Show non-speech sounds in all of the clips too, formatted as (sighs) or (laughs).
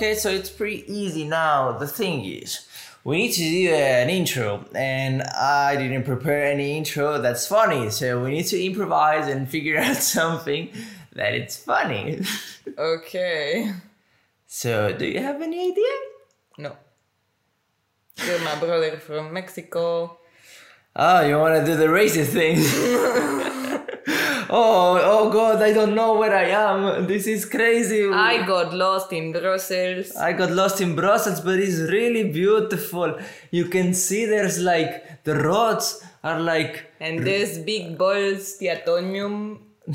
Okay, so it's pretty easy now. The thing is, we need to do an intro, and I didn't prepare any intro that's funny, so we need to improvise and figure (laughs) out something that it's funny. (laughs) Okay. so, do you have any idea? No. You're my brother from Mexico. Oh, you want to do the racist thing? (laughs) oh, oh God, I don't know where I am. This is crazy. I got lost in Brussels. I got lost in Brussels, but it's really beautiful. You can see there's like the roads are like. And this big balls, the atomium. (laughs)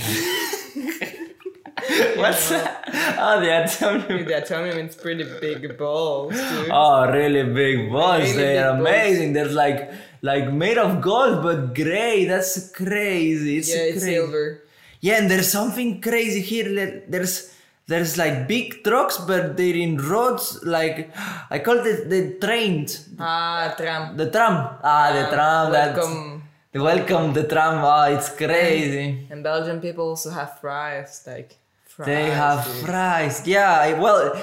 What's that? Oh, the atomium. The atomium is pretty big balls, dude. Oh, really big balls. Really They're big balls. amazing. They're like like made of gold, but gray. That's crazy. It's yeah, it's crazy. silver. Yeah, and there's something crazy here. There's there's like big trucks, but they're in roads. Like (gasps) I call it the train, Ah, tram. the tram. Ah, the tram. That's Welcome. the welcome the tram. Ah, it's crazy. And Belgian people also have fries, like fries. They have dude. fries. Yeah, well,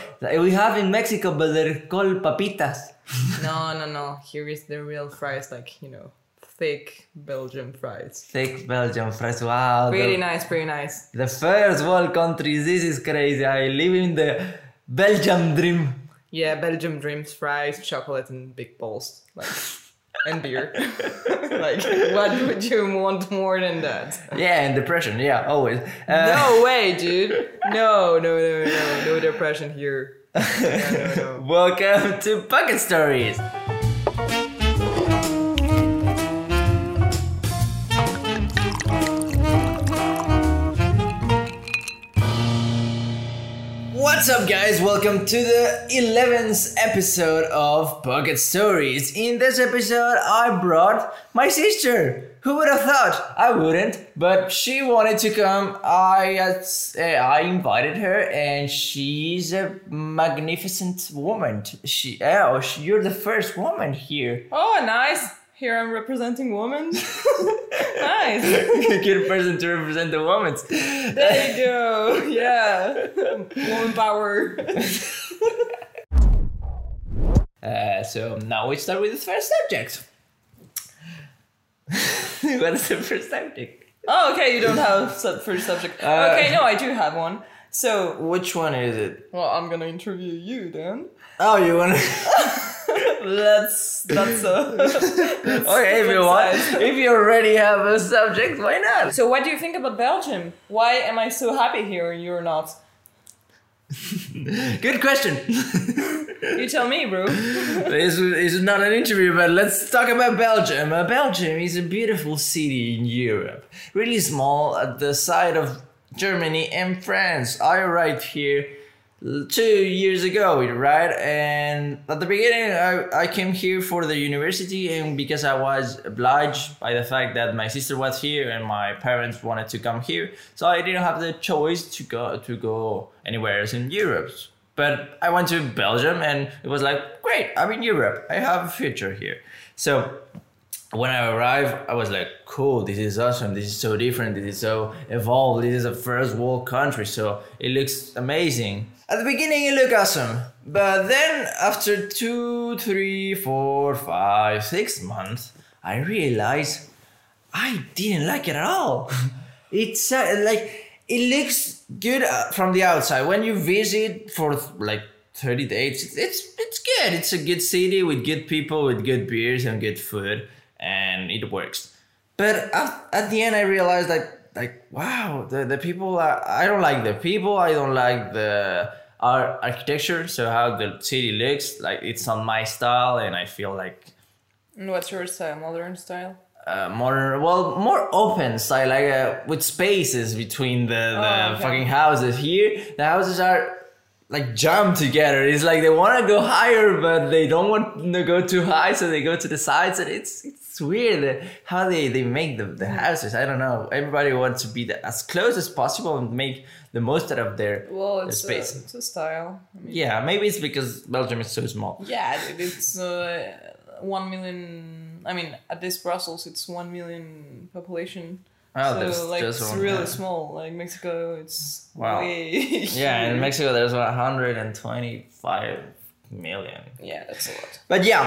we have in Mexico, but they're called papitas. (laughs) No, no, no. Here is the real fries, like you know, thick Belgian fries. Thick Belgian fries. Wow. the- Pretty nice, pretty nice. The first world countries, this is crazy. I live in the Belgium dream. Yeah, Belgium dreams, fries, chocolate, and big balls, like, (laughs) and beer. (laughs) like, what would you want more than that? Yeah, and depression, yeah, always. Uh, No way, dude. No, no, no, no, no depression here. (laughs) Welcome to Pocket Stories. What's up, guys? Welcome to the 11th episode of Pocket Stories. In this episode, I brought my sister. Who would have thought? I wouldn't, but she wanted to come. I uh, I invited her, and she's a magnificent woman. She oh, she, you're the first woman here. Oh, nice. Here I'm representing women. (laughs) nice. Good person to represent the women. There you go. (laughs) Yeah. Woman power. (laughs) Uh, so now we start with the first subject. what is the first subject? Oh, okay. You don't have sub- first subject. Uh, okay, no, I do have one. So, Which one is it? well, I'm gonna interview you then. Oh, you wanna? Let's that's that's (laughs) uh okay, if you want, if you already have a subject, why not? So, what do you think about Belgium? Why am I so happy here and you're not? (laughs) Good question. You tell me, bro. (laughs) this is not an interview, but let's talk about Belgium. Uh, Belgium is a beautiful city in Europe, really small at the side of Germany and France. I arrived here two years ago, right? And at the beginning, I, I came here for the university, and because I was obliged by the fact that my sister was here and my parents wanted to come here, so I didn't have the choice to go to go anywhere else in Europe. But I went to Belgium, and it was like, great, I'm in Europe. I have a future here. So when I arrived, I was like, cool, this is awesome. This is so different. This is so evolved. This is a first world country. So it looks amazing. At the beginning, it looked awesome. But then after two, three, four, five, six months, I realized I didn't like it at all. (laughs) it's uh, like, it looks good uh, from the outside. When you visit for like 30 days, it's, it's, it's good. It's a good city with good people, with good beers and good food and it works. But at, at the end, I realized like like wow, the, the people are, I don't like the people. I don't like the our architecture. So how the city looks like it's not my style, and I feel like And what's your style? Modern style? uh, more well more open style, like uh, with spaces between the the Oh, okay. fucking houses. Here, the houses are. Like jump together. It's like they want to go higher, but they don't want to go too high, so they go to the sides, and it's it's weird uh, how they, they make the, the houses. I don't know. Everybody wants to be the, as close as possible and make the most out of their Well, their it's a, space. it's a style. I mean, Yeah, maybe it's because Belgium is so small. yeah, it's uh, one million. I mean, at this Brussels, it's one million population. Well, so there's like just it's really small. Like Mexico, it's Wow. way. (laughs) Yeah, in. Mexico there's 125 million. Yeah, that's a lot. But yeah,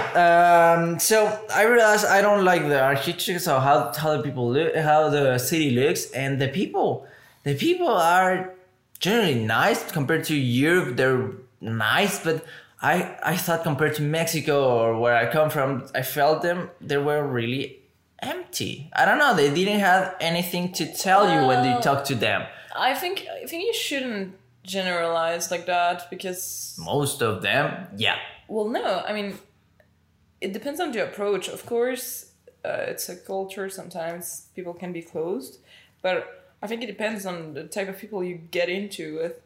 um, so I realized I don't like the architecture, so how how the people look, how the city looks, and the people, the people are generally nice compared to Europe. They're nice, but I I thought compared to Mexico or where I come from, I felt them they were really empty. I don't know. They didn't have anything to tell you when you talk to them. I think I think you shouldn't generalize like that because Most of them, yeah. well, no, I mean, it depends on the approach. Of course, uh, it's a culture. Sometimes people can be closed, but I think it depends on the type of people you get into with.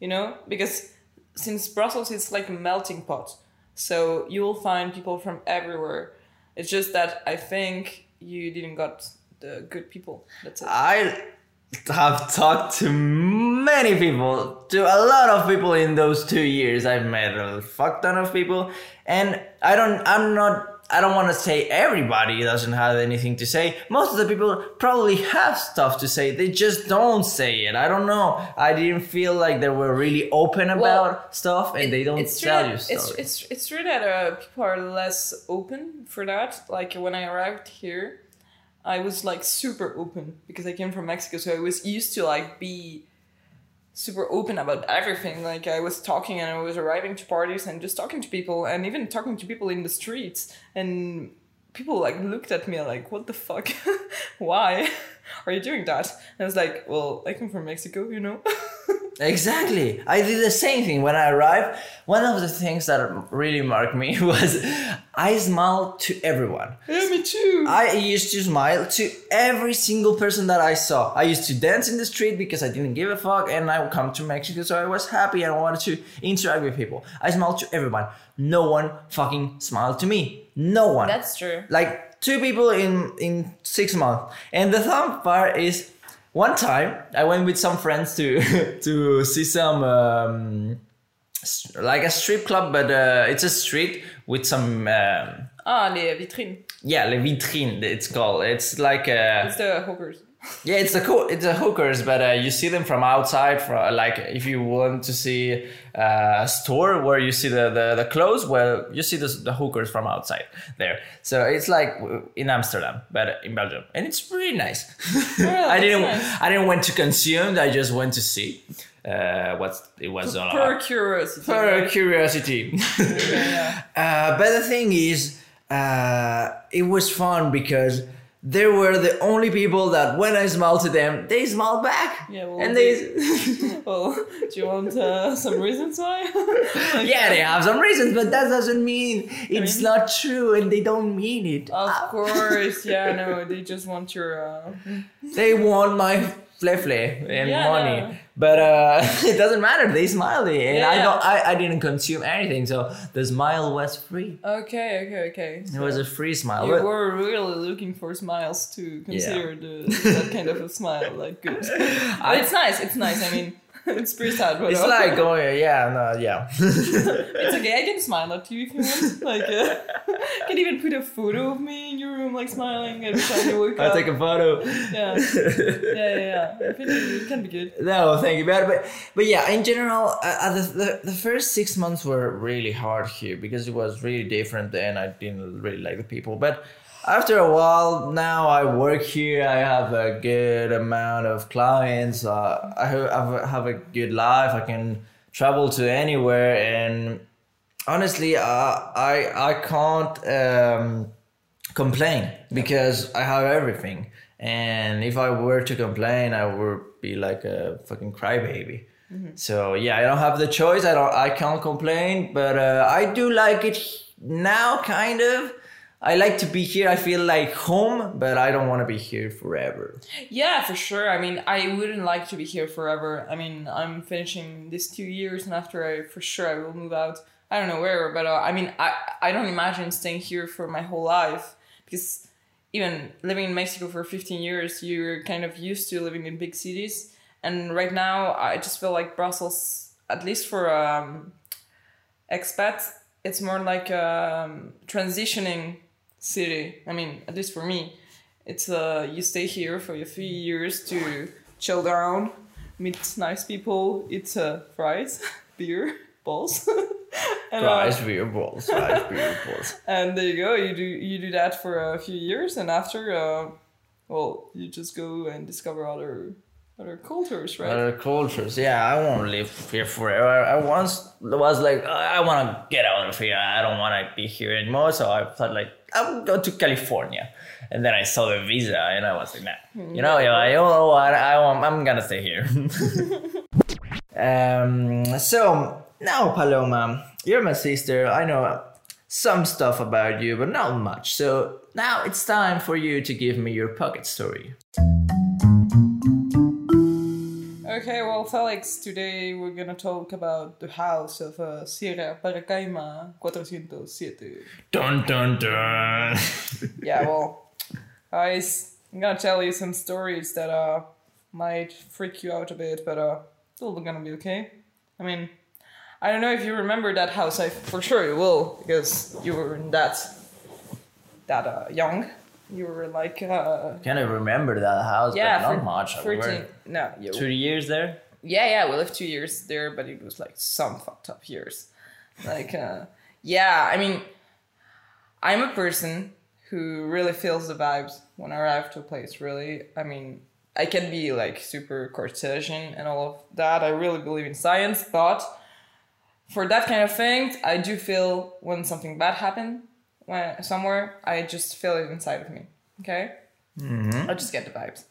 You know, because since Brussels is like a melting pot, so you will find people from everywhere. It's just that I think you didn't got the good people. That's it. I have talked to many people, to a lot of people in those two years. I've met a fuck ton of people, and I don't. I'm not. I don't want to say everybody doesn't have anything to say. Most of the people probably have stuff to say. They just don't say it. I don't know. I didn't feel like they were really open about Well, stuff, and they don't tell true you that, stories. it's, it's it's true that uh, people are less open for that. Like when I arrived here, I was like super open because I came from Mexico, so I was used to like be super open about everything. Like I was talking and I was arriving to parties and just talking to people and even talking to people in the streets. And people like looked at me like what the fuck? (laughs) Why (laughs) are you doing that and i was like well i come from mexico you know (laughs) Exactly. I did the same thing when I arrived. One of the things that really marked me (laughs) was I smiled to everyone. yeah me too I used to smile to every single person that I saw. I used to dance in the street because I didn't give a fuck and I would come to Mexico so I was happy and I wanted to interact with people. I smiled to everyone. No one fucking smiled to me. No one. That's true. like two people in in six months. And the fun part is one time I went with some friends to (laughs) to see some um, like a strip club, but uh, it's a street with some um, Ah, les vitrines. yeah, les vitrines. It's called. It's like a It's the hookers. Yeah, it's a co- it's a hookers, but uh, you see them from outside. From like if you want to see uh, a store where you see the, the, the clothes, well, you see the, the hookers from outside there. So it's like in Amsterdam, but in Belgium, and it's really nice. (laughs) (laughs) I didn't nice. I didn't want to consume. I just went to see uh, what it was all Per about. curiosity. For right? curiosity. yeah. (laughs) Uh, but the thing is, uh, it was fun because they were the only people that when I smiled to them, they smiled back. Yeah, well, and they, (laughs) Well, do you want uh, some reasons why? Like, (laughs) yeah, they have some reasons, but that doesn't mean it's not true, and they don't mean it. Of course, yeah, no, they just want your. Uh, They want my flefle and Yeah, money, no. but uh, (laughs) it doesn't matter. They smiled, and I don't. I, I didn't consume anything, so the smile was free. okay, okay, okay. It was a free smile. You but- were really looking for smiles to consider the, that kind of a smile, like good. (laughs) But it's nice. It's nice. I mean, (laughs) it's pretty sad, but It's like going, yeah, no, yeah. (laughs) it's okay. I can smile at you if you want. Like, uh, (laughs) can even put a photo of me in your room, like smiling every time you wake I'll up. take a photo. Yeah, yeah, yeah. yeah. It can be good. No, thank you, but but, but yeah, in general, uh, uh, the, the the first six months were really hard here because it was really different, and I didn't really like the people. But after a while, now I work here. I have a good amount of clients. Uh, I ha- have have a good life. I can travel to anywhere, and honestly, uh, I I can't. Um, complain because I have everything. And if I were to complain, I would be like a fucking crybaby. So yeah, I don't have the choice. I don't. I can't complain, but uh, I do like it now, kind of. I like to be here. I feel like home, but I don't want to be here forever. Yeah, for sure. I mean, I wouldn't like to be here forever. I mean, I'm finishing these two years, and after I, for sure, I will move out. I don't know where, but uh, I mean, I I don't imagine staying here for my whole life because even living in Mexico for 15 years, you're kind of used to living in big cities, and right now, I just feel like Brussels, at least for um, expats, it's more like um, transitioning city. I mean, at least for me, It's uh you stay here for a few years to chill down, meet nice people, eat uh, fries, (laughs) beer, balls. (laughs) and, uh, Fries, beer balls, fries, beer (laughs) balls. and there you go. You do you do that for a few years, and after, uh, well, you just go and discover other other cultures, right? Other cultures, yeah. I won't live here forever. I once was like, I want to get out of here. I don't want to be here anymore. So I thought like, I'll go to California. And then I saw the visa, and I was like, nah. You know, yeah, you know what? I want, I'm gonna stay here. (laughs) (laughs) um. So now, Paloma, you're my sister. I know some stuff about you, but not much. So now it's time for you to give me your pocket story. Okay, well, Felix, today we're gonna talk about the house of uh, Sierra Paracaima 407. Dun dun dun. (laughs) yeah, well, guys, I'm gonna tell you some stories that uh might freak you out a bit, but uh, it's all gonna be okay. I mean, I don't know if you remember that house. I for sure you will because you were in that that uh, young. You were like uh Can I remember that house? yeah, but for not much. We were. No, you Two years there. yeah, yeah, we lived two years there, but it was like some fucked up years. Like, uh, yeah, I mean, I'm a person who really feels the vibes when I arrive to a place, really. I mean, I can be like super Cartesian and all of that. I really believe in science, but for that kind of thing, I do feel when something bad happened when, somewhere, I just feel it inside of me. Okay? I just get the vibes.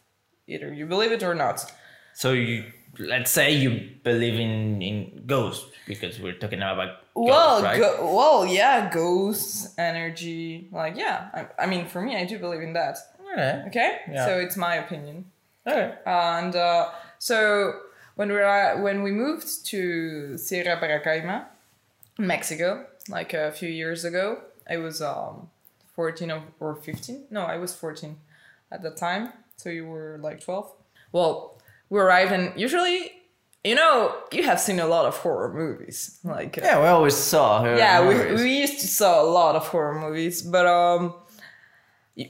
Either you believe it or not. So you, let's say you believe in in ghosts because we're talking about ghosts, well, right? go, well, yeah, ghosts, energy, like yeah. I, I mean, for me, I do believe in that. Okay. Okay, Yeah. so it's my opinion. Okay. And uh, so when we when we moved to Sierra Paracaima, Mexico, like a few years ago, I was um, fourteen or- or fifteen. No, I was fourteen at the time. So you were like twelve. Well, we arrived, and usually, you know, you have seen a lot of horror movies, like. uh, Yeah, we always saw yeah we, movies. we used to saw a lot of horror movies but um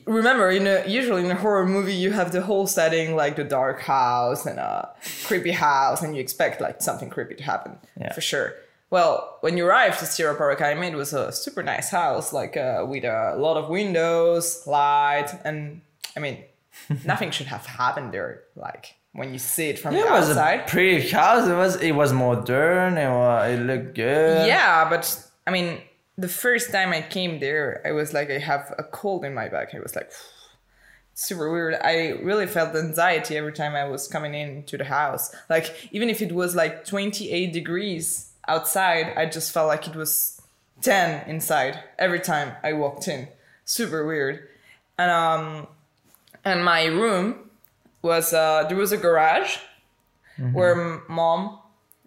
remember in a usually in a horror movie you have the whole setting like the dark house and a creepy house and you expect like something creepy to happen Yeah. for sure well when you arrived to Sierra Paracaima it was a super nice house like uh, with a lot of windows light and i mean (laughs) nothing should have happened there like when you see it from Yeah, the it was outside a pretty house. It was it was modern. It was it looked good. Yeah, but I mean, the first time I came there, I was like, I have a cold in my back. I was like, (sighs) super weird. I really felt anxiety every time I was coming into the house. Like, even if it was like 28 degrees outside, I just felt like it was 10 inside every time I walked in. Super weird. And, um, and my room was, uh, there was a garage where m- mom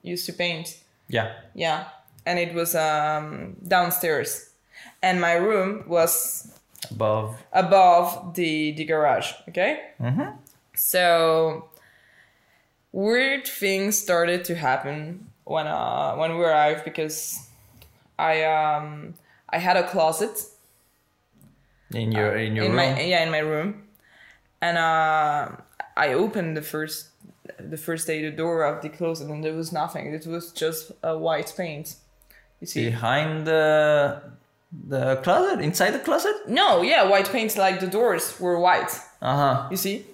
used to paint. Yeah. Yeah, and it was um, downstairs, and my room was Above. above the the garage. Okay. Mm-hmm. So weird things started to happen when uh when we arrived because I um I had a closet In your in your in room. my yeah in my room, and uh I opened the first the first day the door of the closet and there was nothing. It was just a white paint. You see. Behind the the closet, inside the closet. No, yeah, white paint like the doors were white. Uh huh. You see?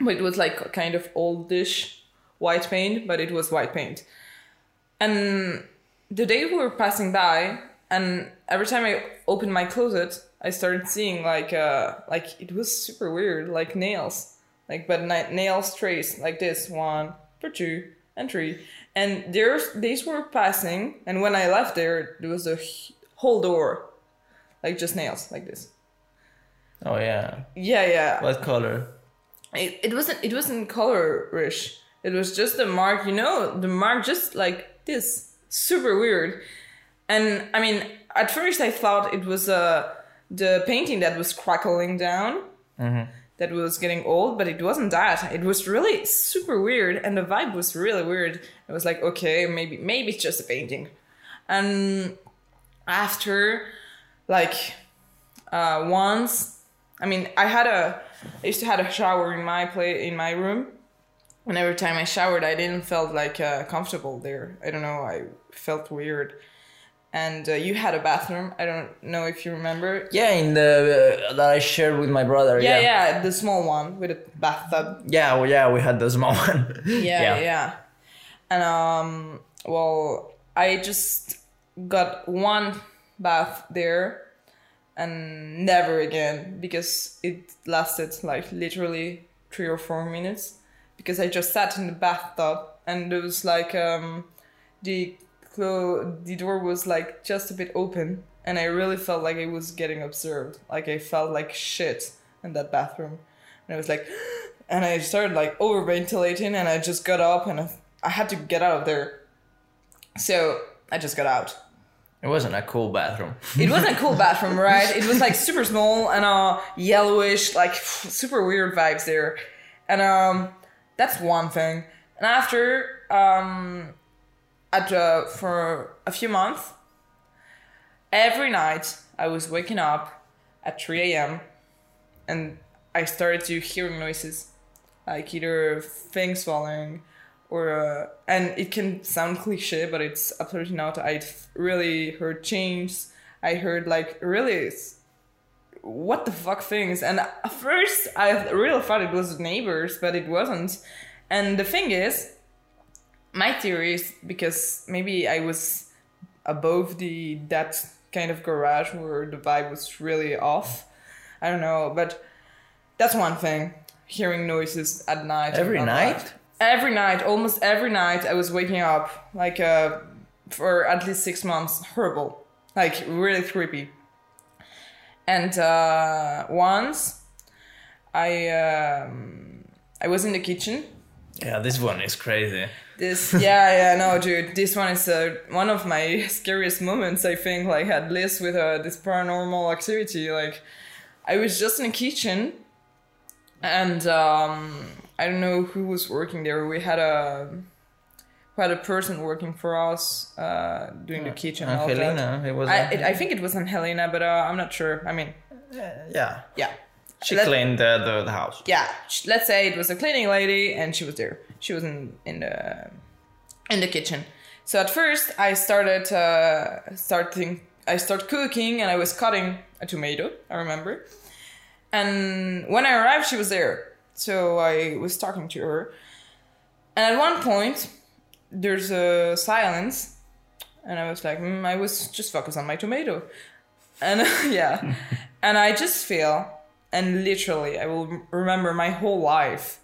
But it was like a kind of oldish white paint, but it was white paint. And the day we were passing by, and every time I opened my closet, I started seeing like uh like it was super weird, like nails, like but na- nails trace like this one, for two, and three, and there's these were passing, and when I left there, there was a whole door, like just nails like this. Oh yeah. Yeah, yeah. What color? it, it wasn't it wasn't colorish it was just a mark you know the mark just like this super weird. And i mean at first i thought it was uh the painting that was crackling down that was getting old but it wasn't that. It was really super weird and the vibe was really weird. I was like okay maybe maybe it's just a painting. And after like uh once I mean, I had a, I used to had a shower in my play in my room, and every time I showered, I didn't felt like uh, comfortable there. I don't know, I felt weird. And uh, you had a bathroom. I don't know if you remember. Yeah, in the uh, that I shared with my brother. Yeah, Yeah, yeah, the small one with a bathtub. yeah, well, yeah. We had the small (laughs) one. Yeah, yeah. And um, well, I just got one bath there, and never again because it lasted like literally three or four minutes because I just sat in the bathtub and it was like um, the clo- the door was like just a bit open and I really felt like I was getting observed. Like I felt like shit in that bathroom, and I was like, (gasps) and I started like overventilating, and I just got up and I, I had to get out of there. So I just got out. It wasn't a cool bathroom. It wasn't a cool bathroom, (laughs) right? It was like super small and uh yellowish, like (sighs) super weird vibes there. And um that's one thing. And after um at uh, for a few months, every night I was waking up at 3 a.m. and I started to hearing noises, like either things falling or uh, and it can sound cliche, but it's absolutely not. I really heard chains. I heard like really what the fuck things. And at first, I really thought it was neighbors, but it wasn't. And the thing is, my theory is because maybe I was above the that kind of garage where the vibe was really off. I don't know, but that's one thing. Hearing noises at night. Every night? that. Every night, almost every night, I was waking up like uh, for at least six months. Horrible, like really creepy. And uh, once, I um, I was in the kitchen. Yeah, this one is crazy. this yeah yeah no dude. This one is uh, one of my (laughs) scariest moments i think like at least with uh, this paranormal activity. Like i was just in the kitchen and um i don't know who was working there. We had a had a person working for us uh doing the kitchen and all. Angelina, it was. I, it, I think it was Angelina, but uh, I'm not sure. I mean, yeah, yeah. she Let- cleaned the, the, the house. yeah, let's say it was a cleaning lady and she was there. She was in, in the in the kitchen. So at first I started uh, starting I started cooking and I was cutting a tomato, I remember. And when I arrived she was there. So I was talking to her. And at one point there's a silence and I was like, mm, I was just focused on my tomato. And (laughs) yeah. (laughs) and I just feel and literally I will remember my whole life.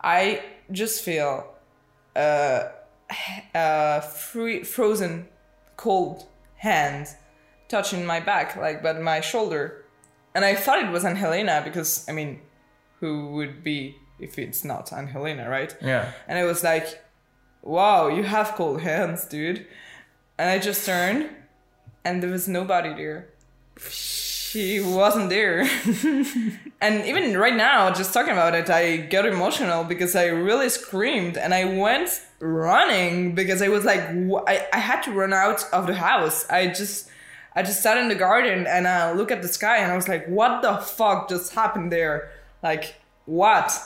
I just feel uh, a free, frozen, cold hand touching my back, like but my shoulder, and I thought it was Angelina because I mean, who would be if it's not Angelina, right? Yeah. And I was like, wow, you have cold hands, dude. And I just turned and there was nobody there. She wasn't there. (laughs) and even right now, just talking about it, I got emotional because I really screamed and I went running because I was like, I, I had to run out of the house. I just. I just sat in the garden and I look at the sky and I was like, what the fuck just happened there? Like, what?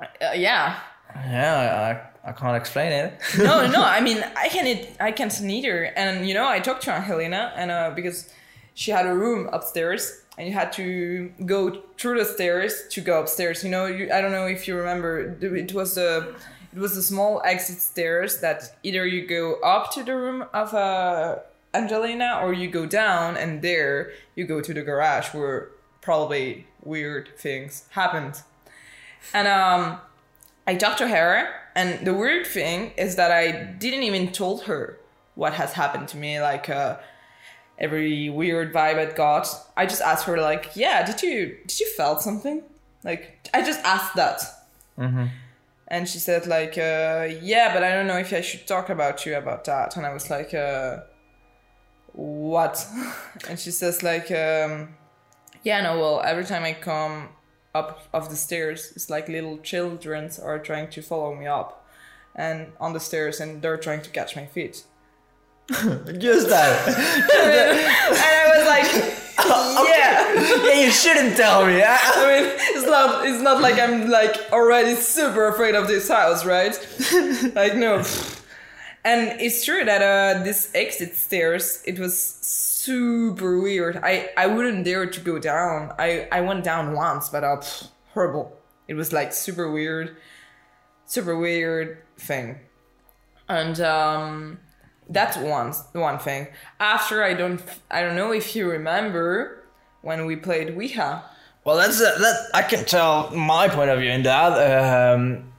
Uh, yeah. Yeah, I, I can't explain it. no, no. (laughs) I mean, I can it. I can't neither. And you know, I talked to Angelina, and uh, because she had a room upstairs, and you had to go through the stairs to go upstairs. You know, you, I don't know if you remember. It was the it was the small exit stairs that either you go up to the room of uh, Angelina or you go down, and there you go to the garage where probably weird things happened. And um, I talked to her, and the weird thing is that I didn't even told her what has happened to me. Like uh, every weird vibe I got, I just asked her like, "Yeah, did you did you felt something?" Like I just asked that, and she said like, uh, "Yeah, but I don't know if I should talk about you about that." And I was like, uh, "What?" (laughs) and she says like, um, "Yeah, no, well, every time I come." Up of the stairs it's like little children are trying to follow me up and on the stairs and they're trying to catch my feet (laughs) Just that. (laughs) and I was like, (laughs) yeah. yeah, you shouldn't tell me. I- I mean, it's not it's not like I'm like already super afraid of this house, right? like no. And it's true that uh this exit stairs, it was super weird. I I wouldn't dare to go down. I I went down once, but uh pff, horrible. It was like super weird, super weird thing. And um that's one one thing. After I don't I don't know if you remember when we played Ouija. Well, that's uh, that. I can tell my point of view in that. Um,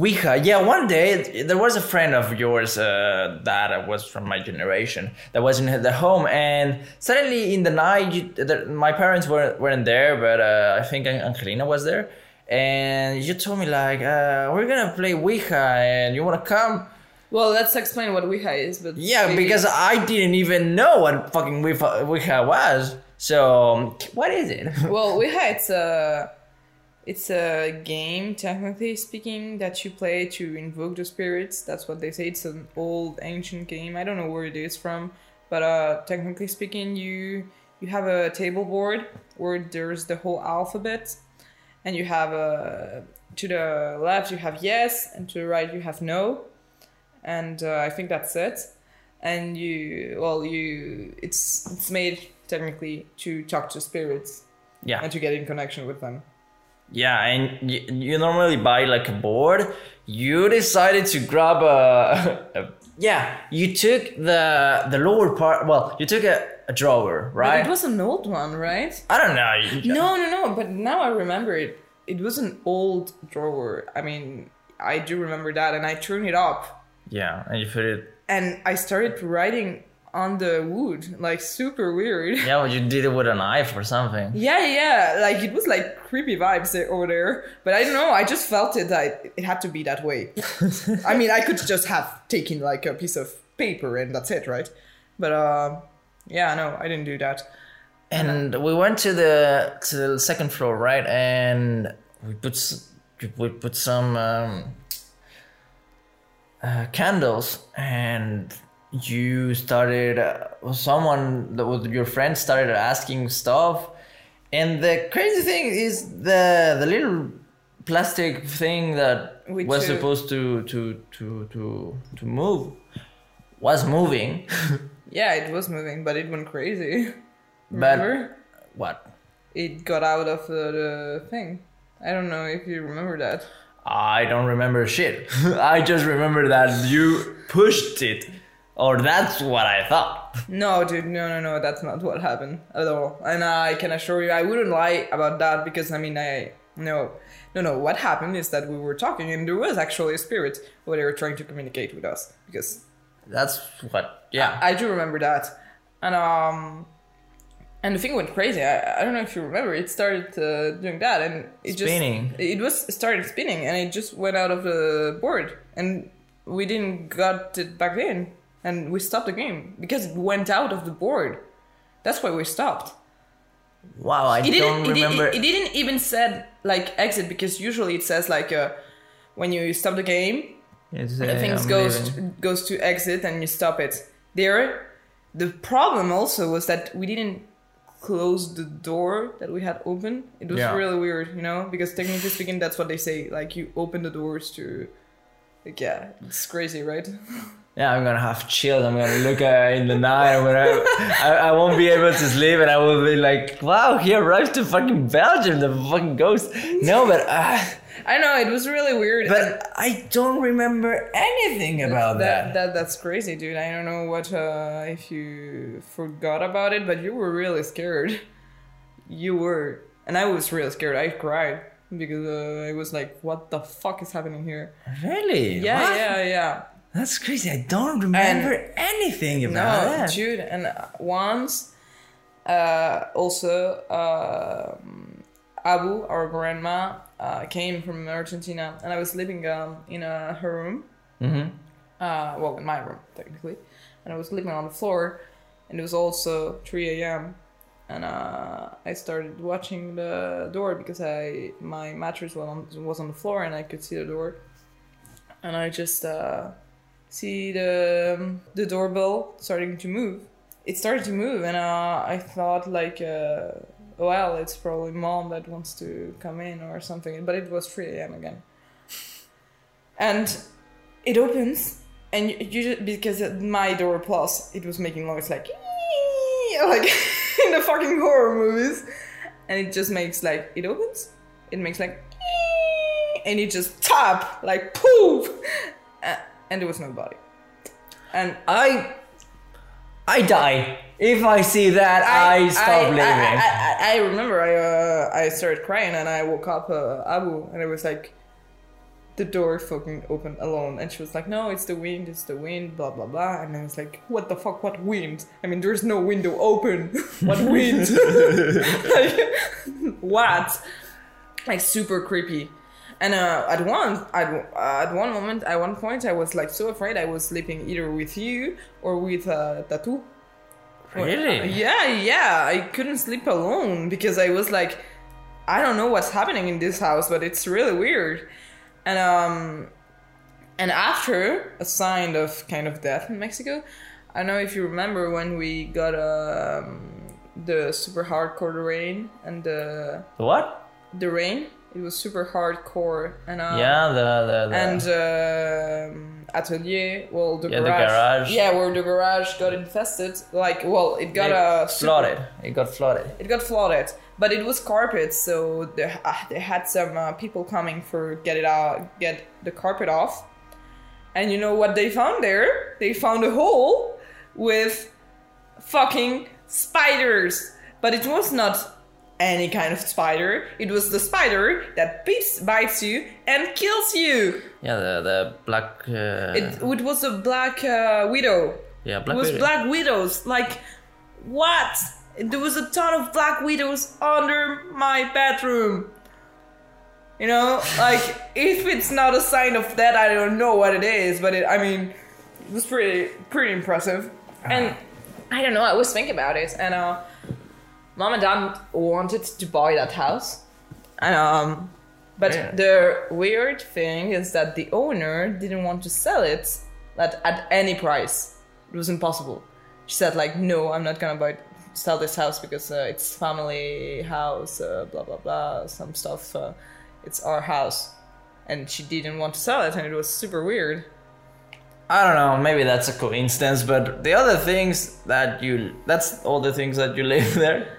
Ouija, yeah. One day there was a friend of yours uh, that was from my generation that was in the home, and suddenly in the night, you, the, my parents weren't weren't there, but uh, I think Angelina was there, and you told me like, uh, "We're gonna play Ouija, and you wanna come?" Well, let's explain what Ouija is, but Yeah, maybe- because I didn't even know what fucking Ouija, Ouija was. So, what is it? well, Ouija it's a it's a game, technically speaking, that you play to invoke the spirits. That's what they say. It's an old ancient game. I don't know where it is from, but uh, technically speaking, you you have a table board where there's the whole alphabet, and you have a to the left you have yes, and to the right you have no, and uh, I think that's it. And you well you it's it's made technically to talk to spirits yeah. and to get in connection with them. Yeah, and you, you normally buy like a board. You decided to grab a, a yeah. You took the the lower part. Well, you took a, a drawer, But right? it was an old one, right? I don't know. you- No, no, no. But now I remember it. It was an old drawer. I mean, I do remember that, and I turned it up, Yeah, and you put it. and I started writing on the wood, like super weird. (laughs) Yeah, well, you did it with a knife or something. Yeah, yeah, like it was like creepy vibes over there. But I don't know, I just felt it that it had to be that way. (laughs) I mean, I could just have taken like a piece of paper and that's it, right? But uh, yeah, no, I didn't do that. And we went to the to the second floor, right? And we put we put some um, uh, candles, and you started. Uh, someone that was your friend started asking stuff, and the crazy thing is the the little plastic thing that Which, was uh, supposed to to to to to move was moving, (laughs) Yeah, it was moving, but it went crazy. but Remember? what? It got out of the, the thing. I don't know if you remember that. I don't remember shit. (laughs) I just remember that you pushed it. Or that's what I thought. No, dude, no, no, no, that's not what happened at all. And I can assure you, I wouldn't lie about that because I mean, I no, no, no. What happened is that we were talking, and there was actually a spirit where they were trying to communicate with us because That's what, yeah. I do remember that, and um, and the thing went crazy. I, I don't know if you remember. It started uh, doing that, and it Spinning. just it was started spinning, and it just went out of the board, and we didn't got it back in, and we stopped the game because it went out of the board. That's why we stopped. Wow, I It didn't. don't remember. it, it didn't even said like exit because usually it says like uh, when you stop the game, It's, uh, things I'm goes to, goes to exit and you stop it there the problem also was that we didn't close the door that we had open it was Yeah. really weird you know because technically speaking that's what they say like you open the doors to like yeah it's crazy right (laughs) Yeah, I'm gonna have chills. I'm gonna look uh, in the night. I'm gonna, I, I won't be able to sleep, and I will be like, "Wow, he arrived to fucking Belgium, the fucking ghost." No, but uh, i know it was really weird and but I don't remember anything about that, that. that that's crazy dude i don't know what uh, if you forgot about it but you were really scared you were and i was really scared i cried because uh, i was like what the fuck is happening here Really? yeah What? yeah yeah That's crazy. I don't remember anything about no that. dude and uh, once uh, also um, abu our grandma uh, came from argentina and i was living um, in uh, her room Mm-hmm. uh, well, in my room technically, and I was sleeping on the floor, and it was also 3 a.m. And uh, I started watching the door because I my mattress was on, was on the floor and I could see the door, and I just uh, see the the doorbell starting to move. It started to move, and uh, I thought like, uh, well, it's probably mom that wants to come in or something. But it was 3 a.m. again, and it opens, and you, you because my door plus it was making noise like (laughs) like (laughs) in the fucking horror movies, and it just makes like it opens, it makes like (laughs) and it just tap like poof, and there was nobody, and I I die. If I see that, I, stop I, living. I, I, I remember I uh, I started crying and I woke up uh, Abu and it was like the door fucking opened alone and she was like no it's the wind it's the wind blah blah blah. And I was like what the fuck what wind? I mean there's no window open. (laughs) What wind? (laughs) (laughs) Like, what? Like super creepy and uh, at one at, uh, at one moment at one point I was like so afraid I was sleeping either with you or with uh, Tattoo really? yeah, yeah. I couldn't sleep alone because I was like, I don't know what's happening in this house, but it's really weird. And um, and after a sign of kind of death in Mexico, I know if you remember when we got um, the super hardcore rain and the The what? the rain. It was super hardcore and uh, yeah, the the, the and um, atelier well the Yeah, the garage. garage. yeah where the garage got infested like well it got a super- flooded. It got flooded. it got flooded but it was carpet so they, uh, they had some uh, people coming for get it out get the carpet off and you know what they found there they found a hole with fucking spiders but it was not any kind of spider it was the spider that bites, bites you and kills you Yeah, the the black. Uh, it, it was a black uh, widow yeah, black. it was widow. black widows. Like, what? There was a ton of black widows under my bedroom. You know, like if it's not a sign of that, I don't know what it is. But it, I mean, it was pretty pretty impressive. And I don't know. I was thinking about it, and uh, mom and dad wanted to buy that house. And, um, but Yeah. the weird thing is that the owner didn't want to sell it at, at any price. It was impossible. She said like, no, I'm not gonna buy sell this house because uh, it's family house, uh, blah blah blah, some stuff. Uh, it's our house, and she didn't want to sell it, and it was super weird. I don't know. Maybe that's a coincidence, but the other things that you—that's all the things that you live (laughs) there.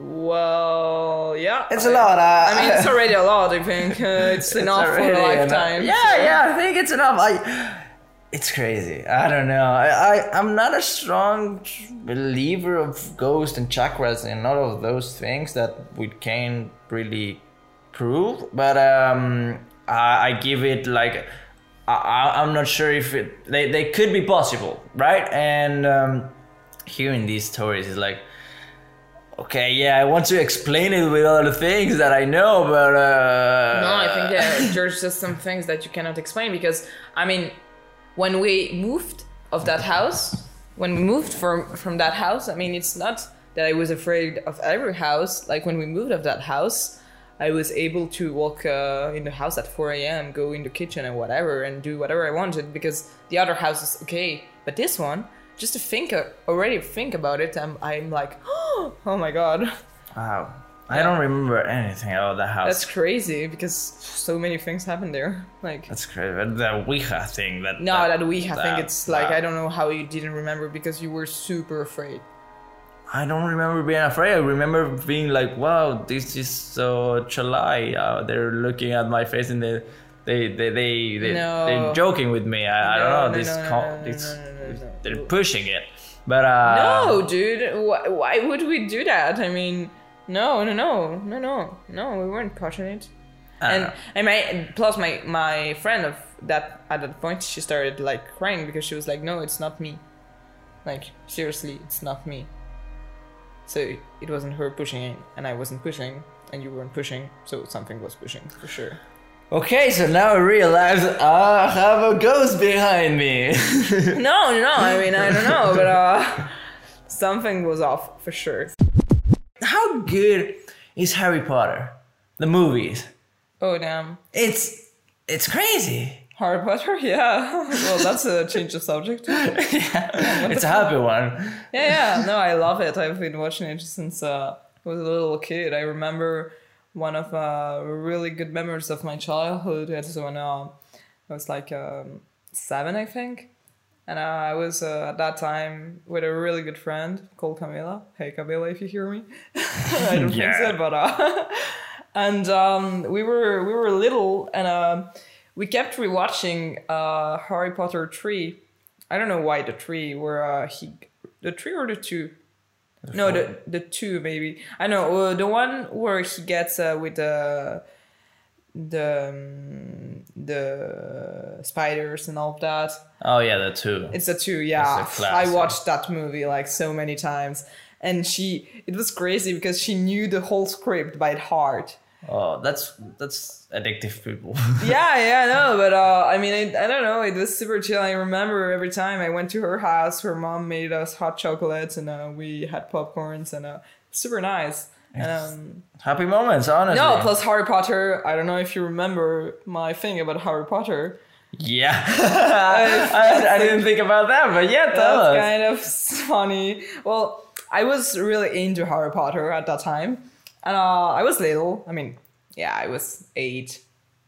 Well, yeah, It's a lot. Uh, I mean, it's (laughs) already a lot. I think uh, it's, enough for a enough. lifetime. Yeah, so- yeah. I think it's enough. I. It's crazy. I don't know. I, I I'm not a strong believer of ghosts and chakras and all of those things that we can't really prove. But um, I, I give it like I, I I'm not sure if it they, they could be possible, right? And um, hearing these stories is like. Okay, yeah, I want to explain it with other things that I know, but uh, No, I think there's just some things that you cannot explain because I mean, when we moved of that house, when we moved from from that house, I mean, it's not that I was afraid of every house. Like when we moved of that house, I was able to walk uh, in the house at 4 a.m., go in the kitchen and whatever, and do whatever I wanted because the other house is okay, but this one, just to think uh, already think about it, I'm I'm like, (gasps) oh my god. Wow. I don't remember anything about the house. That's crazy because so many things happen there. (laughs) Like That's crazy. But the Ouija thing that no, that I think that- it's like that- I don't know how you didn't remember because you were super afraid. I don't remember being afraid. I remember being like, "Wow, this is so chalai." Uh, they're looking at my face and they, they, they, they, they No. they're joking with me. I, I don't know. no, this, no, no, no, no, no, no, no, no. they're pushing it. But uh, no, dude, why, why would we do that? I mean, no, no, no, no, no, no, we weren't pushing it. I And know. and my plus my my friend of that at that point she started like crying because she was like, no, it's not me. Like seriously, it's not me. So it wasn't her pushing and I wasn't pushing, and you weren't pushing, so something was pushing for sure. Okay, so now I realize I have a ghost behind me. (laughs) No, no, I mean I don't know, but uh, something was off for sure. How good is Harry Potter? The movies. Oh damn! It's it's crazy. Harry Potter, (laughs) yeah. well, that's a change of subject. (laughs) yeah, yeah, it's a happy one. Yeah, yeah. No, I love it. I've been watching it since uh, I was a little kid. I remember one of uh, really good memories of my childhood. It's when uh, I was like um, seven, I think. And uh, I was uh, at that time with a really good friend called Camila. Hey, Camila, if you hear me. (laughs) I don't yeah. think so, but. Uh, (laughs) and um, we were we were little, and uh, we kept rewatching uh, Harry Potter three. I don't know why the three where uh, he the three or the two. No, the the two maybe. I know uh, the one where he gets uh, with the the um, the spiders and all of that. Oh yeah, the two. It's the two. Yeah, I watched that movie like so many times, and she it was crazy because she knew the whole script by heart. Oh, that's that's addictive, people. (laughs) yeah, yeah, no, but uh, I mean, I, I don't know. It was super chill. I remember every time I went to her house, her mom made us hot chocolates, and uh, we had popcorns, and uh, super nice. Um, Happy moments, honestly. No, plus Harry Potter. I don't know if you remember my thing about Harry Potter. Yeah, (laughs) I, I, didn't think about that, but yeah, That's kind of (laughs) funny. Well, I was really into Harry Potter at that time, and uh, I was little. I mean, yeah, I was eight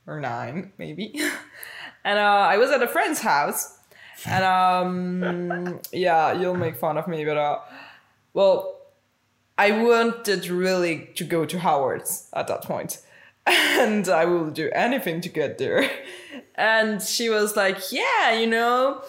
or nine, maybe, (laughs) and uh, I was at a friend's house, and um, (laughs) yeah, you'll make fun of me, but uh, well I wanted really to go to Hogwarts at that point, (laughs) and I will do anything to get there. And she was like, "Yeah, you know."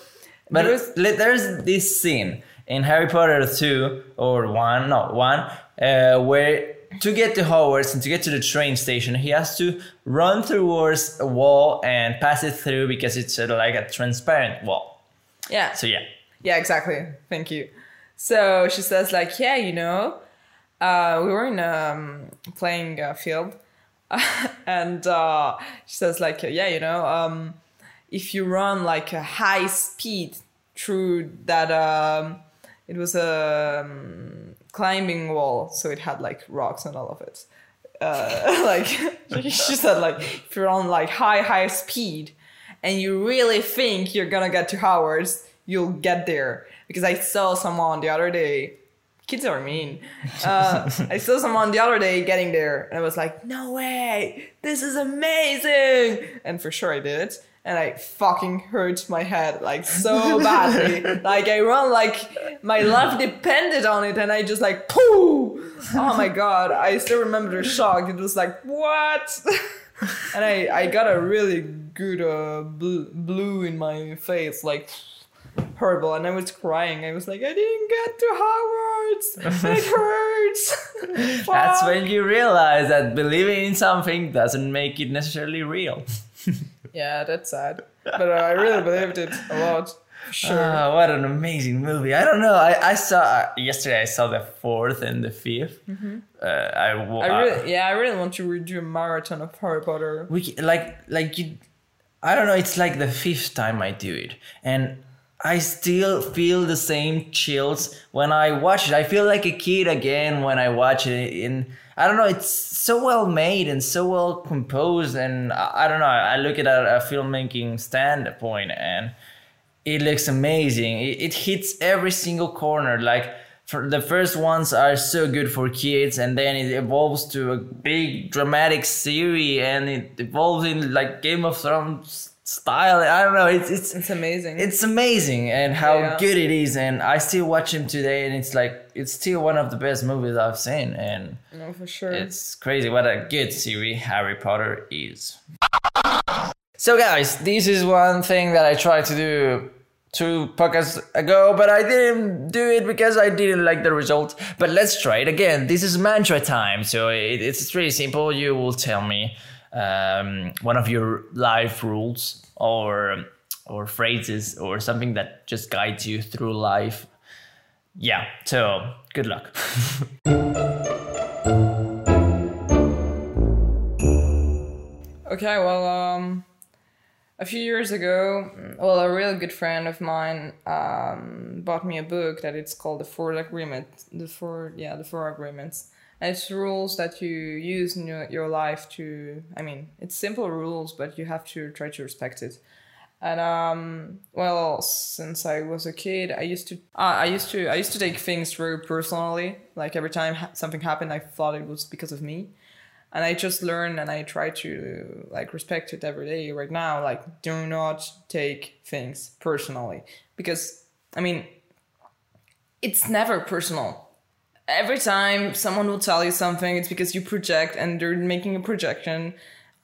But there's, there's this scene in Harry Potter two or one, no one, uh, where to get to Hogwarts and to get to the train station, he has to run towards a wall and pass it through because it's uh, like a transparent wall. Yeah. So yeah. Yeah, exactly. Thank you. So she says like, yeah, you know, uh, we were in a um, playing uh, field, (laughs) and uh, she says like, yeah, you know, um, if you run like a high speed through that, um, it was a um, climbing wall, so it had like rocks and all of it. Uh, (laughs) like (laughs) she said, like if you're on like high high speed, and you really think you're gonna get to Hogwarts, you'll get there. Because I saw someone the other day kids are mean. Uh, (laughs) I saw someone the other day getting there, and I was like, no way, this is amazing. And for sure I did it. And I fucking hurt my head like so (laughs) badly. like I run like my life depended on it, and I just like pooh. Oh my god! I still remember the shock. It was like what? (laughs) and I I got a really good uh, bl- blue in my face, like horrible. And I was crying. I was like, I didn't get to Hogwarts. it (laughs) hurts. That's when you realize that believing in something doesn't make it necessarily real. Yeah, that's sad. But uh, I really believed it a lot. Sure. Uh, what an amazing movie! I don't know. I, I saw uh, yesterday. I saw the fourth and the 5th mm-hmm. uh, I, I really, yeah, I really want to redo a marathon of Harry Potter. We like like you. I don't know. It's like the fifth time I do it, and I still feel the same chills when I watch it. I feel like a kid again when I watch it. And I don't know, it's so well made and so well composed. And I, don't know, I look at a, a filmmaking standpoint and it looks amazing. It, it hits every single corner. Like the first ones are so good for kids, and then it evolves to a big dramatic series, and it evolves in like Game of Thrones style. I don't know. It's it's it's amazing. It's amazing and how yeah. good it is. And I still watch him today, and it's like it's still one of the best movies I've seen. And no, for sure, it's crazy what a good series Harry Potter is. So guys, this is one thing that I tried to do two podcasts ago, but I didn't do it because I didn't like the result. But let's try it again. This is mantra time, so it, it's really simple. You will tell me um, one of your life rules or or phrases or something that just guides you through life. Yeah, so good luck. (laughs) okay, well, um, a few years ago, well, a really good friend of mine um, bought me a book that it's called the Four Agreement. The four, yeah, the Four Agreements it's rules that you use in your, your life to i mean it's simple rules but you have to try to respect it And um, well, since I was a kid, I used to, uh, I used to, I used to take things very personally. Like every time ha- something happened, I thought it was because of me, and I just learned and I try to like respect it every day. Right now, like do not take things personally because I mean, it's never personal. Every time someone will tell you something, it's because you project and they're making a projection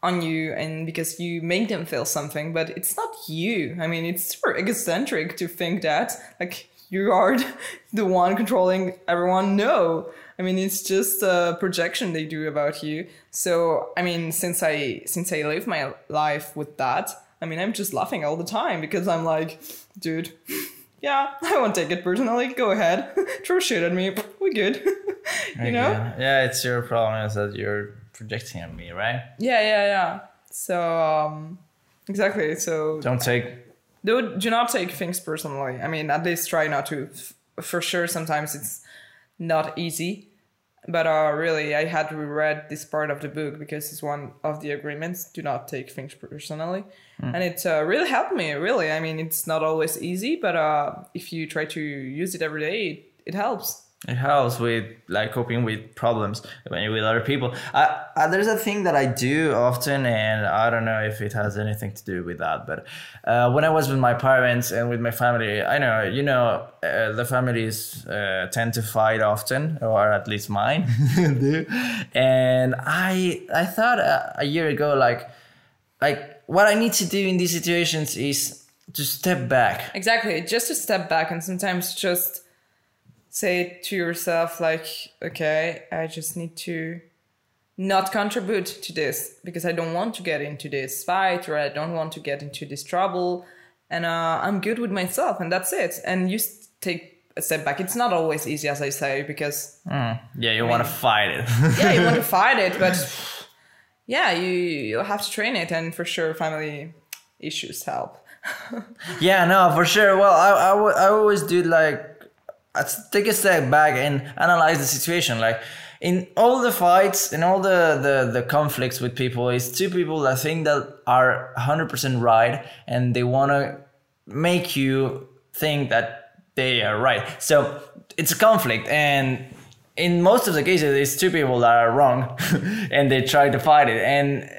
on you and because you make them feel something, but it's not you. I mean, it's super egocentric to think that like you are (laughs) the one controlling everyone. No. I mean, it's just a projection they do about you. So, I mean, since I since I live my life with that, I mean, I'm just laughing all the time because I'm like, dude, (laughs) yeah, (laughs) I won't take it personally. Go ahead, (laughs) throw shit at me. (laughs) We good, you know? Yeah, it's your problem is that you're projecting on me, right? Yeah, yeah, yeah. So, um, exactly. So, Don't take. do, do not take things personally. I mean, at least try not to. F- For sure, sometimes it's not easy. But uh, really, I had to reread this part of the book because it's one of the agreements. Do not take things personally, and it uh, really helped me. Really, I mean, it's not always easy, but uh, if you try to use it every day, it, it helps. It helps with like coping with problems when you're with other people. I, I, there's a thing that I do often, and I don't know if it has anything to do with that. But uh, when I was with my parents and with my family, I know you know uh, the families uh, tend to fight often, or at least mine (laughs) do. And I I thought a, a year ago like like what I need to do in these situations is to step back Exactly, just to step back and sometimes just say to yourself like, okay, I just need to not contribute to this because I don't want to get into this fight or I don't want to get into this trouble, and uh, I'm good with myself, and that's it. And you take a step back. It's not always easy, as I say, because yeah you want to fight it (laughs) yeah, you want to (laughs) fight it, but yeah, you you have to train it, and for sure, family issues help. (laughs) Yeah, no, for sure. Well, I, I, w- I always do like I s- take a step back and analyze the situation. Like in all the fights, in all the, the, the conflicts with people, it's two people that think that are 100% right and they want to make you think that they are right. So it's a conflict and in most of the cases it's two people that are wrong (laughs) and they try to fight it and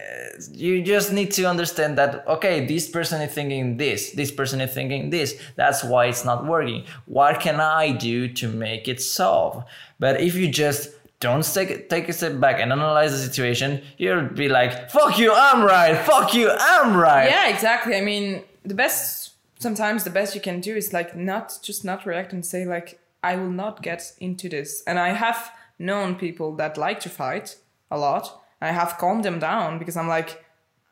you just need to understand that okay this person is thinking this this person is thinking this. That's why it's not working. What can i do to make it solve? But if you just don't take, take a step back and analyze the situation you'll be like fuck you i'm right. Fuck you i'm right. Yeah exactly. I mean the best sometimes the best you can do is like not just not react and say like i will not get into this. And i have known people that like to fight a lot i have calmed them down because i'm like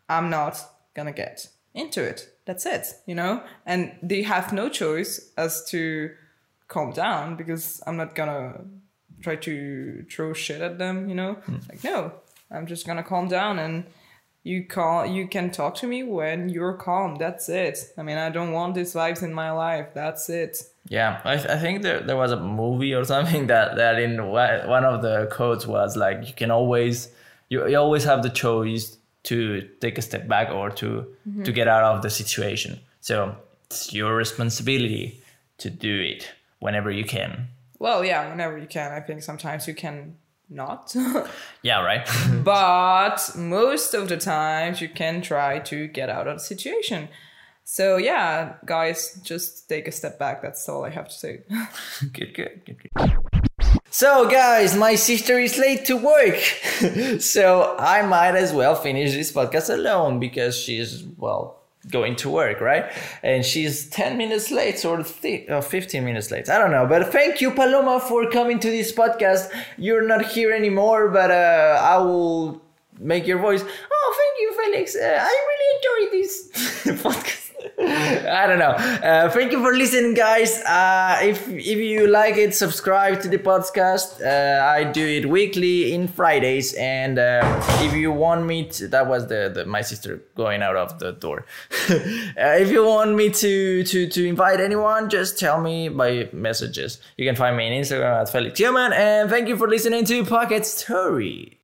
i'm not gonna get into it. That's it you know? And they have no choice as to calm down because i'm not gonna try to throw shit at them you know? Hmm. Like no i'm just gonna calm down and you call you can talk to me when you're calm that's it. I mean i don't want these vibes in my life that's it. Yeah, I, I think there, there was a movie or something (laughs) that, that in one one of the quotes was like you can always you, you always have the choice to take a step back or to to mm-hmm. get out of the situation. So it's your responsibility to do it whenever you can. well yeah whenever you can i think sometimes you can not (laughs) Yeah, right. Mm-hmm. (laughs) but most of the times you can try to get out of the situation so yeah guys just take a step back that's all i have to say (laughs) good, good, good, good. So, guys, my sister is late to work. (laughs) so, I might as well finish this podcast alone because she's, well, going to work, right? And she's 10 minutes late or, th- or 15 minutes late. I don't know. But thank you, Paloma, for coming to this podcast. You're not here anymore, but uh, I will make your voice. Oh, thank you, Felix. Uh, I really enjoyed this (laughs) podcast. (laughs) I don't know. Uh, thank you for listening, guys. Uh, if if you like it, subscribe to the podcast. Uh, I do it weekly in Fridays, and uh, if you want me to, that was the, the my sister going out of the door. (laughs) uh, if you want me to to to invite anyone, just tell me by messages. You can find me on Instagram at Felix Human, and thank you for listening to Pocket Story.